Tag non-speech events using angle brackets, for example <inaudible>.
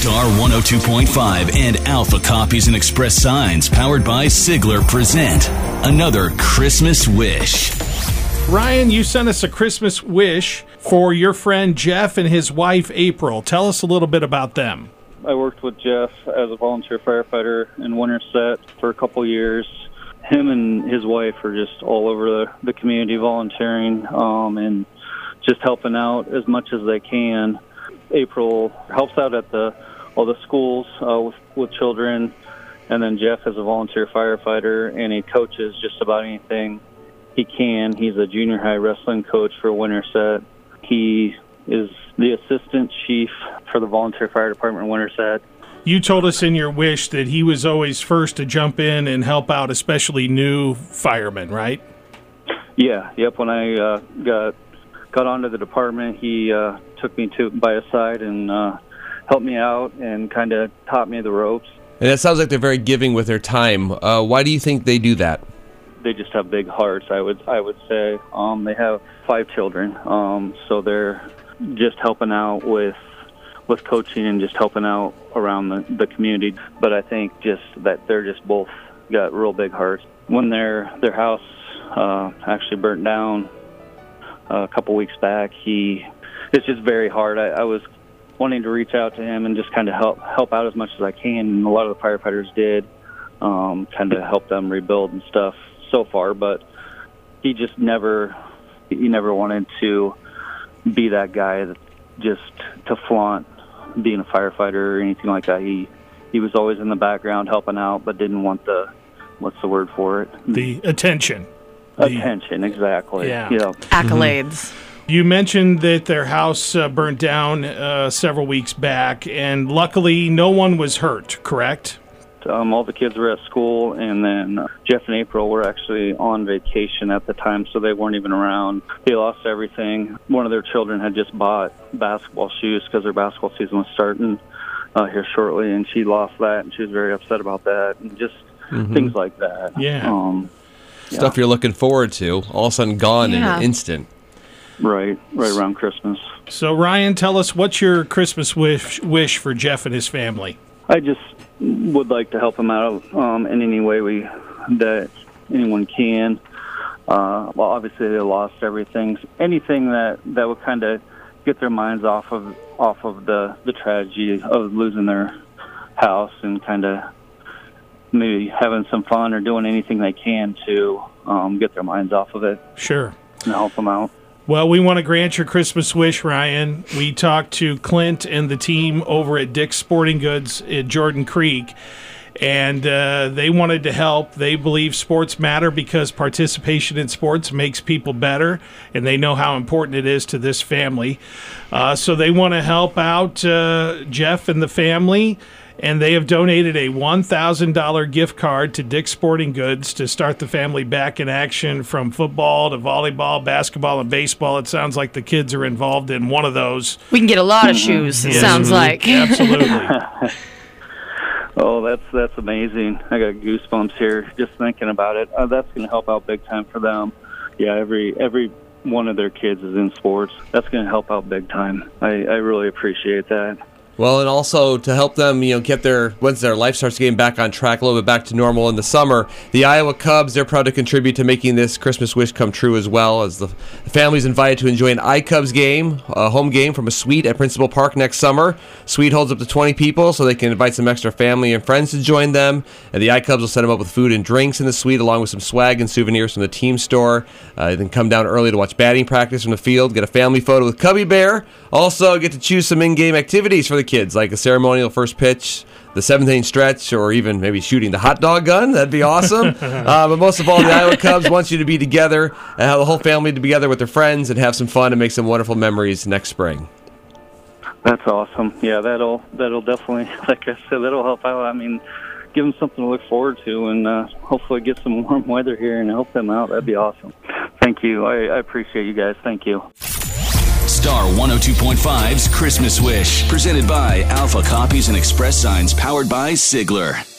Star 102.5 and Alpha Copies and Express Signs, powered by Sigler, present another Christmas Wish. Ryan, you sent us a Christmas wish for your friend Jeff and his wife April. Tell us a little bit about them. I worked with Jeff as a volunteer firefighter in Winterset for a couple years. Him and his wife are just all over the, the community volunteering um, and just helping out as much as they can. April helps out at the all the schools uh, with, with children, and then Jeff is a volunteer firefighter and he coaches just about anything he can. He's a junior high wrestling coach for Winterset. He is the assistant chief for the volunteer fire department in Winterset. You told us in your wish that he was always first to jump in and help out, especially new firemen, right? Yeah, yep. When I uh, got got onto the department, he uh, took me to by his side and uh, helped me out and kind of taught me the ropes. And it sounds like they're very giving with their time. Uh, why do you think they do that? they just have big hearts. I would I would say um, they have five children, um, so they're just helping out with with coaching and just helping out around the, the community. But I think just that they're just both got real big hearts. When their their house uh, actually burnt down uh, a couple weeks back, he <laughs> it's just very hard. I, I was wanting to reach out to him and just kind of help help out as much as I can. And a lot of the firefighters did um, kind of help them rebuild and stuff so far, but he just never he never wanted to be that guy that just to flaunt being a firefighter or anything like that. He he was always in the background helping out, but didn't want the what's the word for it? The attention. Attention, exactly. Yeah. Yeah. Accolades. You mentioned that their house uh, burnt down uh, several weeks back, and luckily no one was hurt, correct? Um, all the kids were at school, and then uh, Jeff and April were actually on vacation at the time, so they weren't even around. They lost everything. One of their children had just bought basketball shoes because their basketball season was starting uh, here shortly, and she lost that, and she was very upset about that, and just things like that. Yeah. Um, Stuff you're looking forward to, all of a sudden gone in an instant. Right, right around Christmas. So, Ryan, tell us what's your Christmas wish, wish for Jeff and his family? I just would like to help them out um, in any way we that anyone can. Uh, well, obviously they lost everything. Anything that that would kind of get their minds off of off of the the tragedy of losing their house and kind of maybe having some fun or doing anything they can to um, get their minds off of it Sure. and help them out. Well, we want to grant your Christmas wish, Ryan. We talked to Clint and the team over at Dick's Sporting Goods at Jordan Creek, and uh, they wanted to help. They believe sports matter because participation in sports makes people better, and they know how important it is to this family. Uh, so they want to help out uh, Jeff and the family. And they have donated a $1,000 gift card to Dick's Sporting Goods to start the family back in action from football to volleyball, basketball, and baseball. It sounds like the kids are involved in one of those. We can get a lot of shoes, it sounds like. Absolutely. <laughs> <laughs> Oh, that's that's amazing. I got goosebumps here just thinking about it. Uh, that's going to help out big time for them. Yeah, every every one of their kids is in sports. That's going to help out big time. I, I really appreciate that. Well, and also to help them, you know, get their once their life starts getting back on track, a little bit back to normal in the summer. The Iowa Cubs, they're proud to contribute to making this Christmas wish come true as well. As the family's invited to enjoy an iCubs game, a home game from a suite at Principal Park next summer. Suite holds up to 20 people, so they can invite some extra family and friends to join them. And the iCubs will set them up with food and drinks in the suite, along with some swag and souvenirs from the team store. Uh, then come down early to watch batting practice from the field, get a family photo with Cubby Bear. Also, get to choose some in-game activities for the kids, like a ceremonial first pitch, the seventh inning stretch, or even maybe shooting the hot dog gun. That'd be awesome. <laughs> uh, but most of all, the Iowa Cubs wants you to be together and have the whole family to be together with their friends and have some fun and make some wonderful memories next spring. That's awesome. Yeah, that'll that'll definitely, <laughs> like I said, that'll help out. I mean, give them something to look forward to, and uh, hopefully get some <laughs> warm weather here and help them out. That'd be awesome. Thank you. I, I appreciate you guys. Thank you. Star 102.5's Christmas Wish, presented by Alpha Copies and Express Signs, powered by Sigler.